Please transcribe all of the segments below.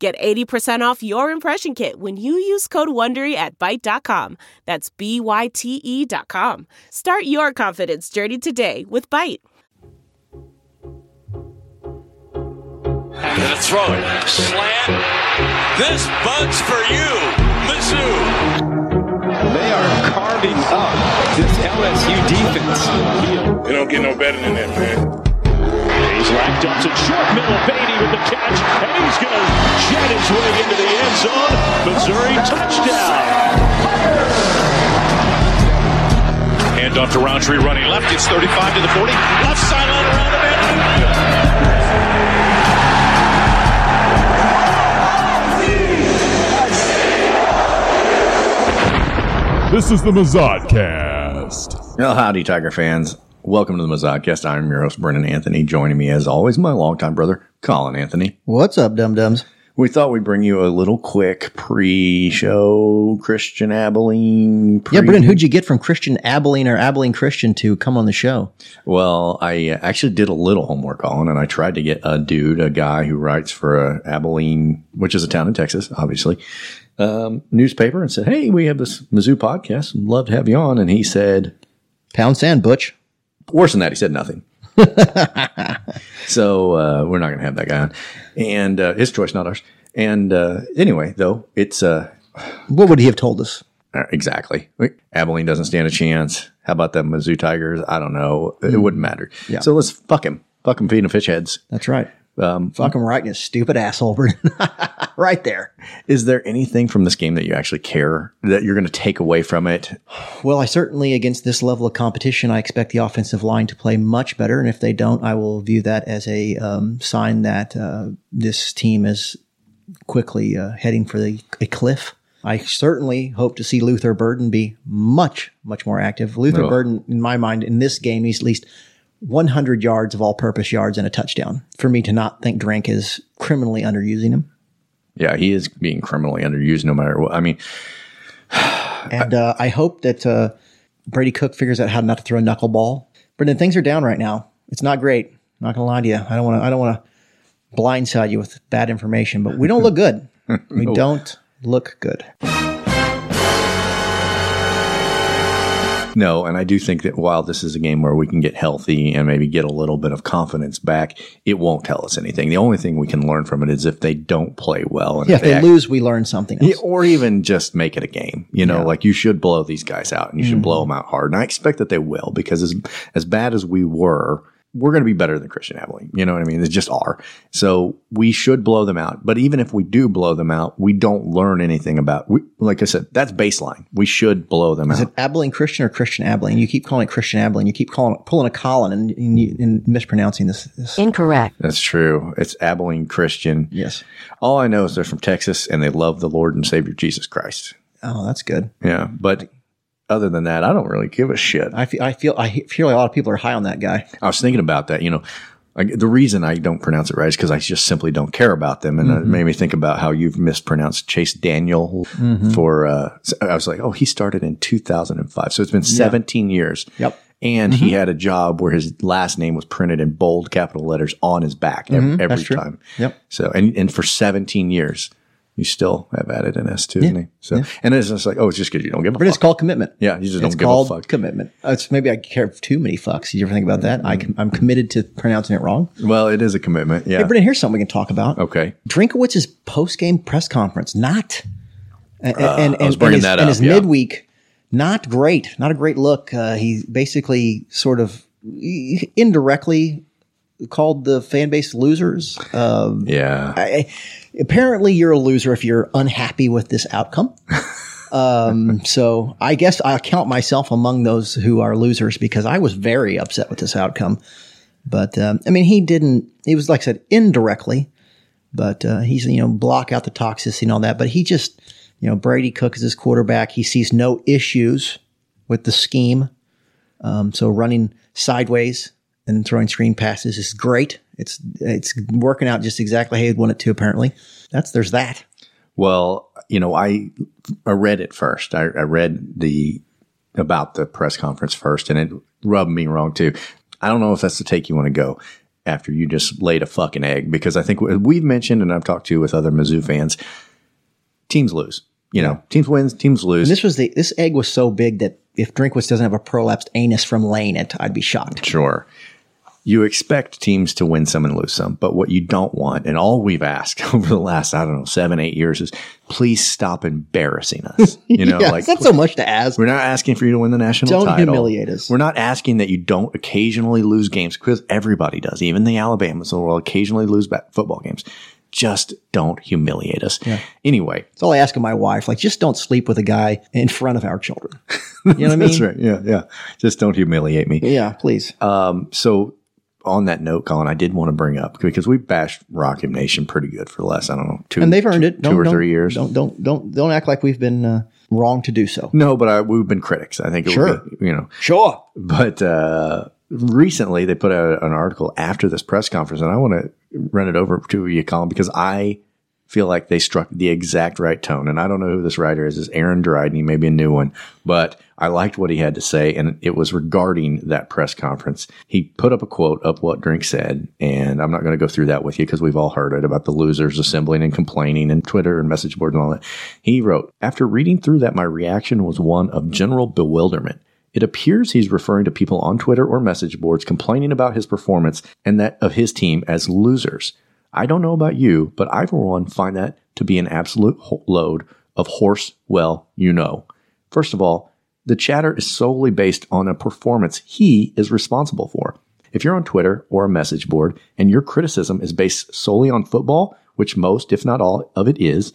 Get 80% off your impression kit when you use code WONDERY at Byte.com. That's B-Y-T-E dot com. Start your confidence journey today with Byte. Gonna throw it. Slant. This bug's for you, Mizzou. They are carving up this LSU defense. It don't get no better than that, man. Hayes dumps it short middle. Beatty with the catch, and he's going to jet his way into the end zone. Missouri touchdown. Hand off to Rountree running left. It's 35 to the 40. Left sideline around the bend. This is the Mazodcast. Well, howdy, Tiger fans. Welcome to the Mazodcast. I'm your host, Brennan Anthony. Joining me, as always, my longtime brother, Colin Anthony. What's up, dum dums? We thought we'd bring you a little quick pre-show Christian Abilene. Yeah, pre- Brennan, who'd you get from Christian Abilene or Abilene Christian to come on the show? Well, I actually did a little homework, Colin, and I tried to get a dude, a guy who writes for uh, Abilene, which is a town in Texas, obviously, um, newspaper, and said, "Hey, we have this Mizzou podcast. I'd love to have you on." And he said, Pound Sand Butch. Worse than that, he said nothing. so uh, we're not going to have that guy on, and uh, his choice, not ours. And uh, anyway, though, it's uh, What would he have told us? uh, exactly Abilene doesn't stand a chance. How about the Mizzou Tigers? I don't know. It wouldn't matter. Yeah. So let's fuck him. Fuck him feeding fish heads. That's right. Um, Fuck him right in his stupid asshole, right there. is there anything from this game that you actually care that you're going to take away from it? Well, I certainly, against this level of competition, I expect the offensive line to play much better. And if they don't, I will view that as a um, sign that uh, this team is quickly uh, heading for the, a cliff. I certainly hope to see Luther Burden be much, much more active. Luther Oh. Burden, in my mind, in this game, he's at least 100 yards of all purpose yards and a touchdown. For me to not think Drink is criminally underusing him. Yeah, he is being criminally underused no matter what. I mean, And uh, I hope that uh, Brady Cook figures out how not to throw a knuckleball. Brendan, things are down right now. It's not great. I'm Not gonna lie to you. I don't want to. I don't want to blindside you with bad information, but we don't look good. We don't look good. No, and I do think that while this is a game where we can get healthy and maybe get a little bit of confidence back, it won't tell us anything. The only thing we can learn from it is if they don't play well, and Yeah, if they act- lose, we learn something else. Or even just make it a game. You know, like you should blow these guys out, and you should mm-hmm. blow them out hard. And I expect that they will because as as bad as we were. We're going to be better than Christian Abilene. You know what I mean? They just are. So we should blow them out. But even if we do blow them out, we don't learn anything about. We, like I said, that's baseline. We should blow them Is out. Is it Abilene Christian or Christian Abilene? You keep calling it Christian Abilene. You keep calling pulling a Colin and, and, and mispronouncing this, this. Incorrect. That's true. It's Abilene Christian. Yes. All I know is they're from Texas and they love the Lord and Savior Jesus Christ. Oh, that's good. Yeah. But other than that, I don't really give a shit. I feel. I feel. I feel like a lot of people are high on that guy. I was thinking about that. You know, I, the reason I don't pronounce it right is because I just simply don't care about them, and it mm-hmm. made me think about how you've mispronounced Chase Daniel mm-hmm. for. Uh, I was like, oh, he started in 2005, so it's been 17 years. Yep. And he mm-hmm. had a job where his last name was printed in bold capital letters on his back ev- every, that's time. Yep. So and and for 17 years, you still have added an S to his name. So and it's just like, oh, it's just because you don't give a But fuck. it's called commitment. Yeah, you just it's don't give a fuck. commitment. Uh, It's maybe I care too many fucks. You ever think about that? I com- I'm committed to pronouncing it wrong. well, it is a commitment. Yeah. Hey, Brendan, here's something we can talk about. okay. Drinkowitz's post game press conference, not and and, and, bringing and his, and up, his yeah. midweek, not great, not a great look. Uh, he basically sort of indirectly called the fan base losers. Um, Yeah. I, apparently, you're a loser if you're unhappy with this outcome. um, so I guess I count myself among those who are losers because I was very upset with this outcome. But um, I mean, he didn't. He was like I said, indirectly, but uh, he's you know block out the toxicity and all that. But he just You know, Brady Cook is his quarterback. He sees no issues with the scheme. Um, so running sideways and throwing screen passes is great. It's it's working out just exactly how you'd want it to. Apparently, that's there's that. Well, you know, I I read it first. I, I read the about the press conference first, and it rubbed me wrong too. I don't know if that's the take you want to go after you just laid a fucking egg because I think we've mentioned and I've talked to with other Mizzou fans, teams lose. You know, teams wins, teams lose. And this was the this egg was so big that if Drinkwitz doesn't have a prolapsed anus from laying it, I'd be shocked. Sure. You expect teams to win some and lose some, but what you don't want, and all we've asked over the last, I don't know, seven, eight years is please stop embarrassing us. You know, yeah, like it's not so much to ask. we're not asking for you to win the national Don't title. humiliate us. We're not asking that you don't occasionally lose games because everybody does. Even the Alabamas will occasionally lose ba- football games. Just don't humiliate us. Yeah. Anyway, That's all I ask of my wife. Like, just don't sleep with a guy in front of our children. You know what I mean? that's right. Yeah, yeah. Just don't humiliate me. Yeah, please. Um, so on that note, Colin, I did want to bring up because we bashed Rock Nation pretty good for the last, I don't know, two and they've earned it. two Don't- or don't- three years. Don't don't don't don't act like we've been uh, wrong to do so. No, but I, we've been critics. I think it Sure. be, you know, Sure. but uh, recently they put out an article after this press conference, and I want to run it over to you, Colin, because I feel like they struck the exact right tone. And I don't know who this writer is. It's Aaron Dryden. He may be a new one, but I liked what he had to say, and it was regarding that press conference. He put up a quote of what Drink said, and I'm not going to go through that with you because we've all heard it about the losers assembling and complaining and Twitter and message boards and all that. He wrote, After reading through that, my reaction was one of general bewilderment. It appears he's referring to people on Twitter or message boards complaining about his performance and that of his team as losers. I don't know about you, but I, for one, find that to be an absolute load of horse, well, you know. First of all, the chatter is solely based on a performance he is responsible for. If you're on Twitter or a message board and your criticism is based solely on football, which most, if not all, of it is,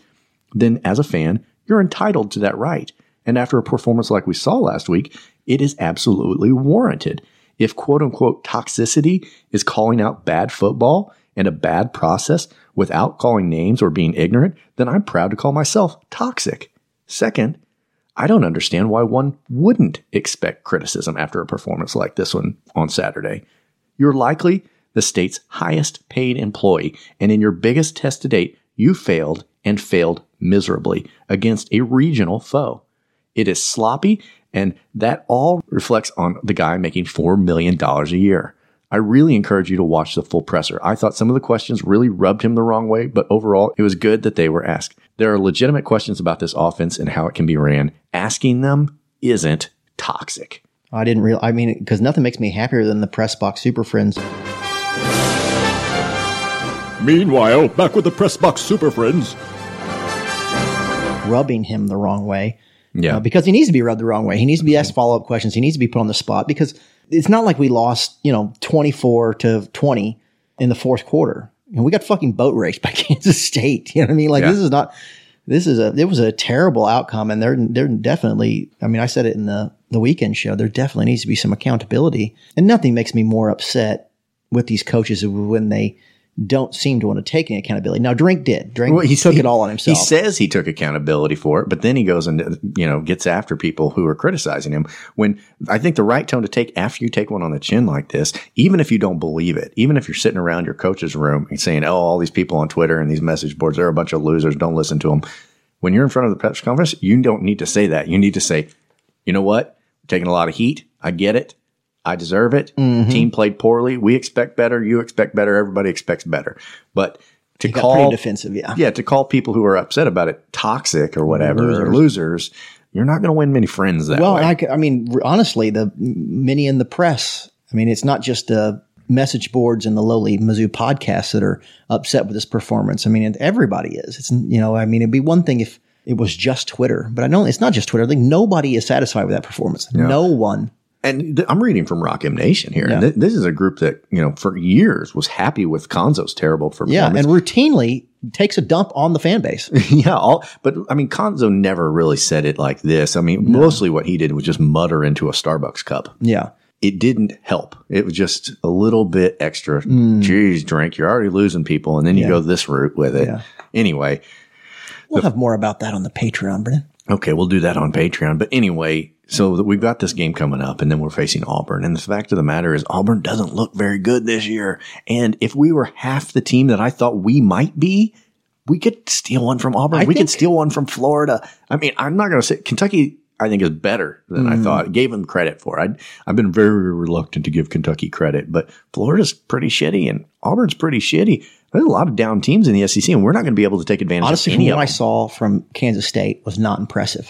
then as a fan, you're entitled to that right. And after a performance like we saw last week, it is absolutely warranted. If quote unquote toxicity is calling out bad football and a bad process without calling names or being ignorant, then I'm proud to call myself toxic. Second, I don't understand why one wouldn't expect criticism after a performance like this one on Saturday. You're likely the state's highest paid employee, and in your biggest test to date, you failed and failed miserably against a regional foe. It is sloppy, and that all reflects on the guy making $4 million a year. I really encourage you to watch the full presser. I thought some of the questions really rubbed him the wrong way, but overall, it was good that they were asked. There are legitimate questions about this offense and how it can be ran. Asking them isn't toxic. I didn't real. I mean, because nothing makes me happier than the press box super friends. Meanwhile, back with the Press Box Super Friends. rubbing him the wrong way. Yeah. Uh, because he needs to be rubbed the wrong way. He needs to be asked follow up questions. He needs to be put on the spot because it's not like we lost, you know, 24 to 20 in the fourth quarter. And we got fucking boat raced by Kansas State. You know what I mean? Like Yeah. this is not, this is a, it was a terrible outcome. And there, there definitely, I mean, I said it in the, the weekend show, there definitely needs to be some accountability. And nothing makes me more upset with these coaches when they don't seem to want to take any accountability. Now, Drink did. Drink Well, he took he- it all on himself. He says he took accountability for it, but then he goes and you know gets after people who are criticizing him. When I think the right tone to take after you take one on the chin like this, even if you don't believe it, even if you're sitting around your coach's room and saying, "Oh, all these people on Twitter and these message boards, they're a bunch of losers. Don't listen to them." When you're in front of the press conference, you don't need to say that. You need to say, "You know what? I'm taking a lot of heat. I get it. I deserve it. Mm-hmm. Team played poorly. We expect better. You expect better. Everybody expects better." But to call defensive, yeah. yeah, to call people who are upset about it toxic or whatever, or losers, you're not going to win many friends that Well, way. and I, I mean, honestly, the many in the press. I mean, it's not just the message boards and the lowly Mizzou podcasts that are upset with this performance. I mean, everybody is. It's you know, I mean, it'd be one thing if it was just Twitter, but I know it's not just Twitter. I think nobody is satisfied with that performance. No one. And th- I'm reading from Rock M Nation here. Yeah. And th- this is a group that, you know, for years was happy with Cuonzo's terrible Yeah, performance. and routinely takes a dump on the fan base. yeah, all, but I mean, Konzo never really said it like this. I mean, mostly what he did was just mutter into a Starbucks cup. yeah. It didn't help. It was just a little bit extra. Mm. Geez, drink, you're already losing people. And then you Yeah. go this route with it. Yeah. Anyway, We'll have more about that on the Patreon, Brennan. Okay, we'll do that on Patreon. But anyway, so we've got this game coming up and then we're facing Auburn. And the fact of the matter is Auburn doesn't look very good this year. And if we were half the team that I thought we might be, we could steal one from Auburn. I we could steal one from Florida. I mean, I'm not going to say Kentucky. I think is better than I mm. thought. Gave them credit for. I I've been very reluctant to give Kentucky credit, but Florida's pretty shitty and Auburn's pretty shitty. There's a lot of down teams in the SEC, and we're not going to be able to take advantage Honestly, of any what I saw from Kansas State was not impressive.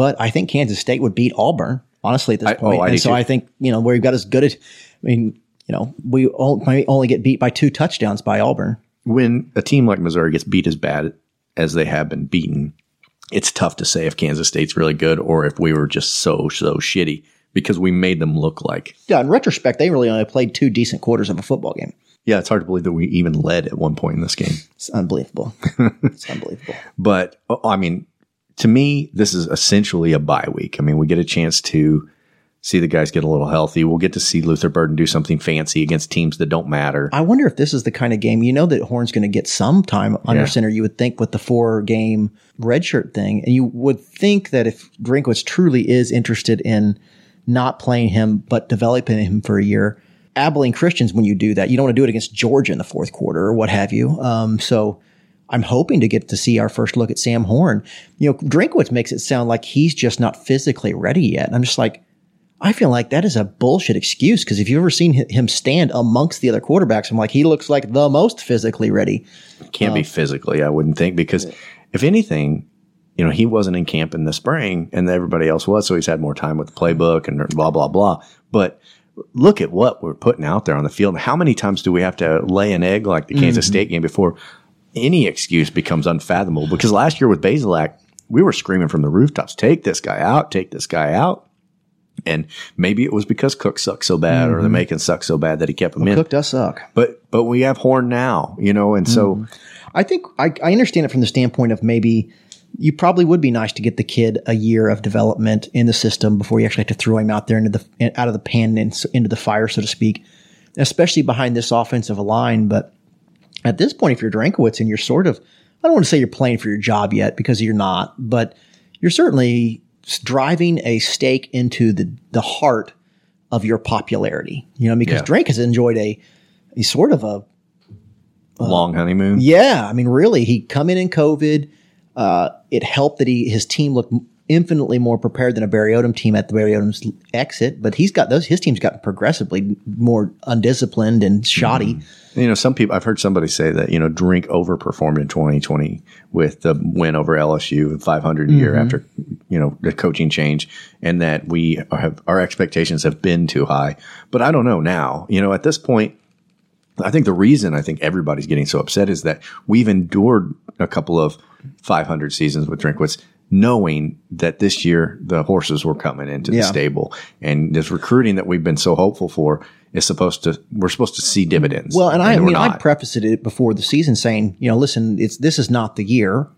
But I think Kansas State would beat Auburn, honestly, at this I- point. oh, and so too. I think, you know, where you've got as good as, I mean, you know, we all, might only get beat by two touchdowns by Auburn. when a team like Missouri gets beat as bad as they have been beaten, it's tough to say if Kansas State's really good or if we were just so so shitty because we made them look like. Yeah, in retrospect, they really only played two decent quarters of a football game. Yeah, it's hard to believe that we even led at one point in this game. It's unbelievable. it's unbelievable. But uh, I mean, to me, this is essentially a bye week. I mean, we get a chance to see the guys get a little healthy. We'll get to see Luther Burden do something fancy against teams that don't matter. I wonder if this is the kind of game you know that Horn's going to get some time under Yeah. center. You would think with the four game redshirt thing, and you would think that if Drinkwitz truly is interested in not playing him but developing him for a year, Abilene Christians when you do that, you don't want to do it against Georgia in the fourth quarter or what have you. Um, so. I'm hoping to get to see our first look at Sam Horn. You know, Drinkwitz makes it sound like he's just not physically ready yet. And I'm just like, I feel like that is a bullshit excuse because if you've ever seen him stand amongst the other quarterbacks, I'm like, he looks like the most physically ready. Can't be um, physically, I wouldn't think, because if anything, you know, he wasn't in camp in the spring and everybody else was, so he's had more time with the playbook and blah, blah, blah. But look at what we're putting out there on the field. How many times do we have to lay an egg like the Kansas mm-hmm. State game before any excuse becomes unfathomable? Because last year with Bazelak, we were screaming from the rooftops, take this guy out, take this guy out. And maybe it was because Cook sucked so bad or the mm-hmm. Macon sucked so bad that he kept him in. Cook does suck. But but we have Horn now, you know, and so mm-hmm. I think I, I understand it from the standpoint of maybe you probably would be nice to get the kid a year of development in the system before you actually have to throw him out there into the out of the pan and into the fire, so to speak, especially behind this offensive line. But at this point, if you're Drankowitz and you're sort of, I don't want to say you're playing for your job yet because you're not, but you're certainly driving a stake into the the heart of your popularity. You know, because Yeah. Drake has enjoyed a, a sort of a long honeymoon. yeah, I mean, really, he come in in COVID. Uh, it helped that he his team looked infinitely more prepared than a Barry Odom team at the Barry Odom's exit. But he's got those. His team's gotten progressively more undisciplined and shoddy. Mm-hmm. You know, some people, I've heard somebody say that, you know, Drink overperformed in 2020 with the win over LSU, 500 a year mm-hmm. after, you know, the coaching change, and that we have, our expectations have been too high. But I don't know now. You know, at this point, I think the reason I think everybody's getting so upset is that we've endured a couple of 500 seasons with Drinkwitz, knowing that this year the horses were coming into the stable, and this recruiting that we've been so hopeful for is supposed to we're supposed to see dividends. Well, and I, mean, I prefaced it before the season saying, you know, listen, it's this is not the year.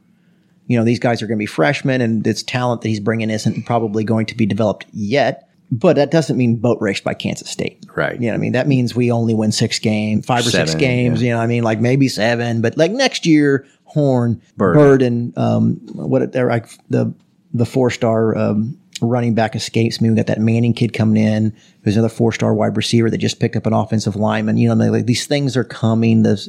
You know, these guys are going to be freshmen, and this talent that he's bringing isn't probably going to be developed yet. But that doesn't mean boat race by Kansas State, Right. You know, what I mean, that means we only win six games, five or six games. yeah. You know, what I mean, like maybe seven, but like next year, Horn, Bird, and um, what they're like the the four star um, running back escapes me. We got that Manning kid coming in, who's another four star wide receiver that just picked up an offensive lineman. You know, like these things are coming. This,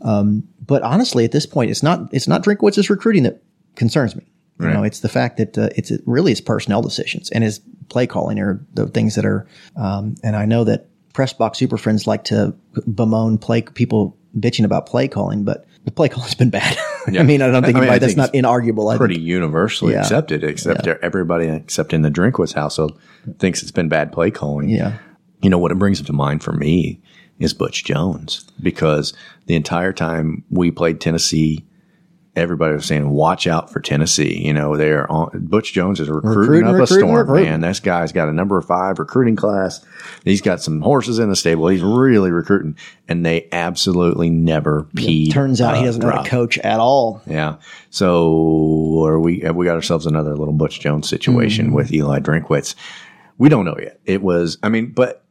um, but honestly, at this point, it's not it's not Drinkwitz's recruiting that concerns me. You know, it's the fact that uh, it's it really his personnel decisions and his play calling are the things that are. Um, and I know that press box super friends like to bemoan play people bitching about play calling, but the play calling's been bad. Yeah. I mean, I don't think I mean, I that's think not inarguable. Pretty universally Yeah. accepted, except everybody except in the Drinkwitz household thinks it's been bad play calling. Yeah. You know what it brings to mind for me is Butch Jones because the entire time we played Tennessee, everybody was saying, "Watch out for Tennessee." You know, they're on. Butch Jones is recruiting, Recruiting, up recruiting, a storm, recruiting. man. This guy's got a number five recruiting class. He's got some horses in the stable. He's really recruiting, and they absolutely never peed. Turns out he doesn't know how to coach at all. Yeah. So are we have we got ourselves another little Butch Jones situation Mm-hmm. with Eli Drinkwitz? We don't know yet. It was I mean, but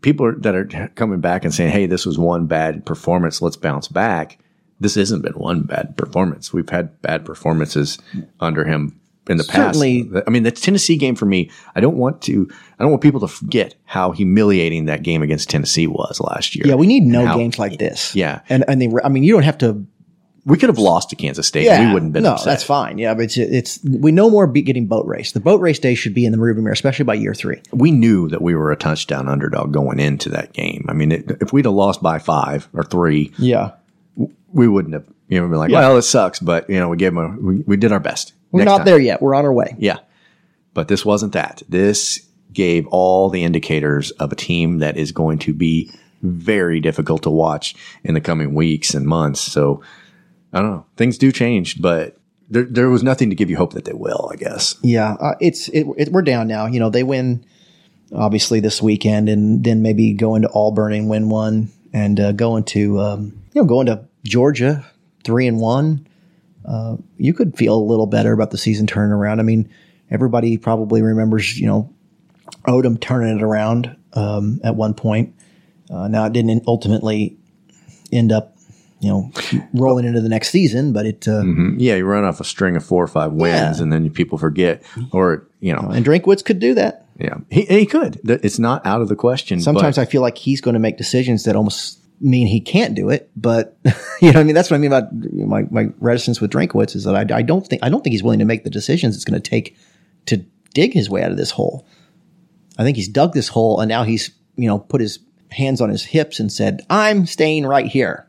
people are, that are coming back and saying, "Hey, this was one bad performance. Let's bounce back." This hasn't been one bad performance. We've had bad performances under him in the Certainly. past. I mean, the Tennessee game for me, I don't want to, I don't want people to forget how humiliating that game against Tennessee was last year. Yeah, we need no how- games like this. Yeah. and and they, I mean, you don't have to. We could have lost to Kansas State. Yeah, we wouldn't have been no, upset. that's fine. Yeah, but it's it's we no more be getting boat race. The boat race day should be in the rearview mirror, especially by year three. we knew that we were a touchdown underdog going into that game. I mean, it, if we'd have lost by five or three, Yeah, we wouldn't have, you know, been like, Yeah. well, it sucks, but, you know, we gave them a, we, we did our best. we're Next not time. there yet. We're on our way. Yeah. But this wasn't that. This gave all the indicators of a team that is going to be very difficult to watch in the coming weeks and months. So I don't know. Things do change, but there, there was nothing to give you hope that they will, I guess. Yeah, uh, it's it, it, we're down now. You know, they win obviously this weekend, and then maybe go into Auburn and win one, and uh, go into um, you know go into Georgia three and one. Uh, you could feel a little better about the season turning around. I mean, everybody probably remembers you know Odom turning it around um, at one point. Uh, now it didn't ultimately end up you know rolling into the next season, but it uh, Yeah, you run off a string of four or five wins Yeah. and then people forget or, you know, and Drinkwitz could do that. Yeah, he, he could. It's not out of the question. Sometimes but I feel like he's going to make decisions that almost mean he can't do it. But you know, what I mean, that's what I mean about my, my reticence with Drinkowitz is that I, I don't think I don't think he's willing to make the decisions it's going to take to dig his way out of this hole. I think he's dug this hole and now he's you know put his hands on his hips and said, "I'm staying right here."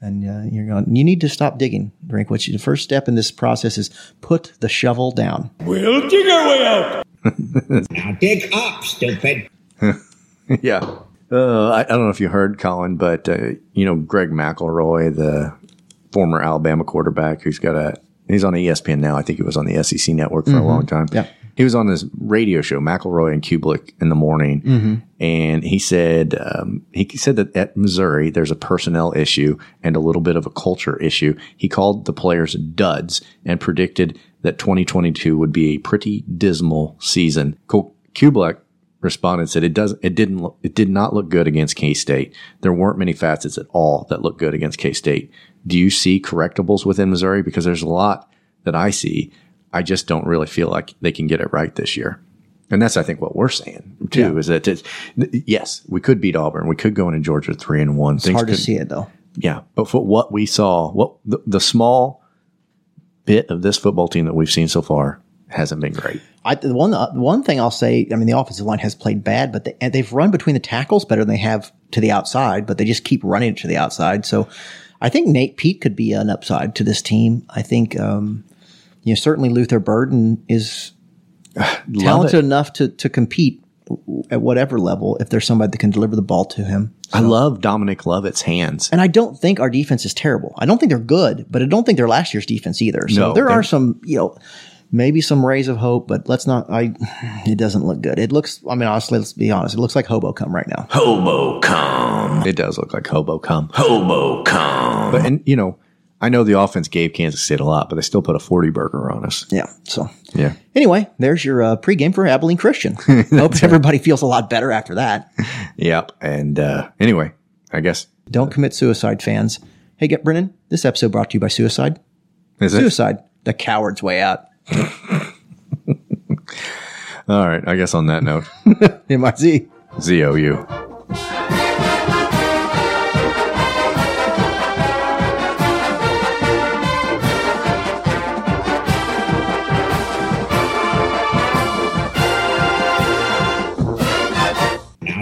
And uh, you're going. You need to stop digging, Drinkwitz. The first step in this process is put the shovel down. We'll dig our way out. Now dig up, stupid. yeah. Uh, I, I don't know if you heard Colin, but uh, you know Greg McElroy, the former Alabama quarterback, who's got a he's on ESPN now. I think he was on the SEC network for a long time. Mm-hmm. Yeah. he was on this radio show, McElroy and Cubelic in the morning, Mm-hmm. and he said um, he said that at Missouri there's a personnel issue and a little bit of a culture issue. He called the players duds and predicted that 2022 would be a pretty dismal season. Ku- Cubelic responded and said it does it didn't look, it did not look good against K State. There weren't many facets at all that looked good against K State. Do you see correctables within Missouri? Because there's a lot that I see. I just don't really feel like they can get it right this year. And that's, I think, what we're saying too. Is that it's, yes, we could beat Auburn, we could go into Georgia three and one. It's hard to see it though. Yeah, but for what we saw, what the, the small bit of this football team that we've seen so far hasn't been great. I, the one uh, the one thing I'll say, I mean, the offensive line has played bad, but they, and they've run between the tackles better than they have to the outside, but they just keep running it to the outside. So I think Nate Peat could be an upside to this team. I think, um, you know, certainly Luther Burden is talented enough to, to compete at whatever level if there's somebody that can deliver the ball to him. I love Dominic Lovett's hands. And I don't think our defense is terrible. I don't think they're good, but I don't think they're last year's defense either. So No, there they're- are some, you know, maybe some rays of hope, but let's not. I. It doesn't look good. It looks. I mean, honestly, let's be honest. It looks like hobo come right now. Hobo come. It does look like hobo come. Hobo come. But and you know, I know the offense gave Kansas State a lot, but they still put a forty burger on us. Yeah. So Yeah. anyway, there's your uh, pregame for Abilene Christian. Hope everybody feels a lot better after that. Yep. And uh, anyway, I guess Don't commit suicide, fans. Hey, get Brennan. This episode brought to you by Suicide. is it Suicide, the coward's way out. all right. I guess on that note, M I Z. ZOU. Now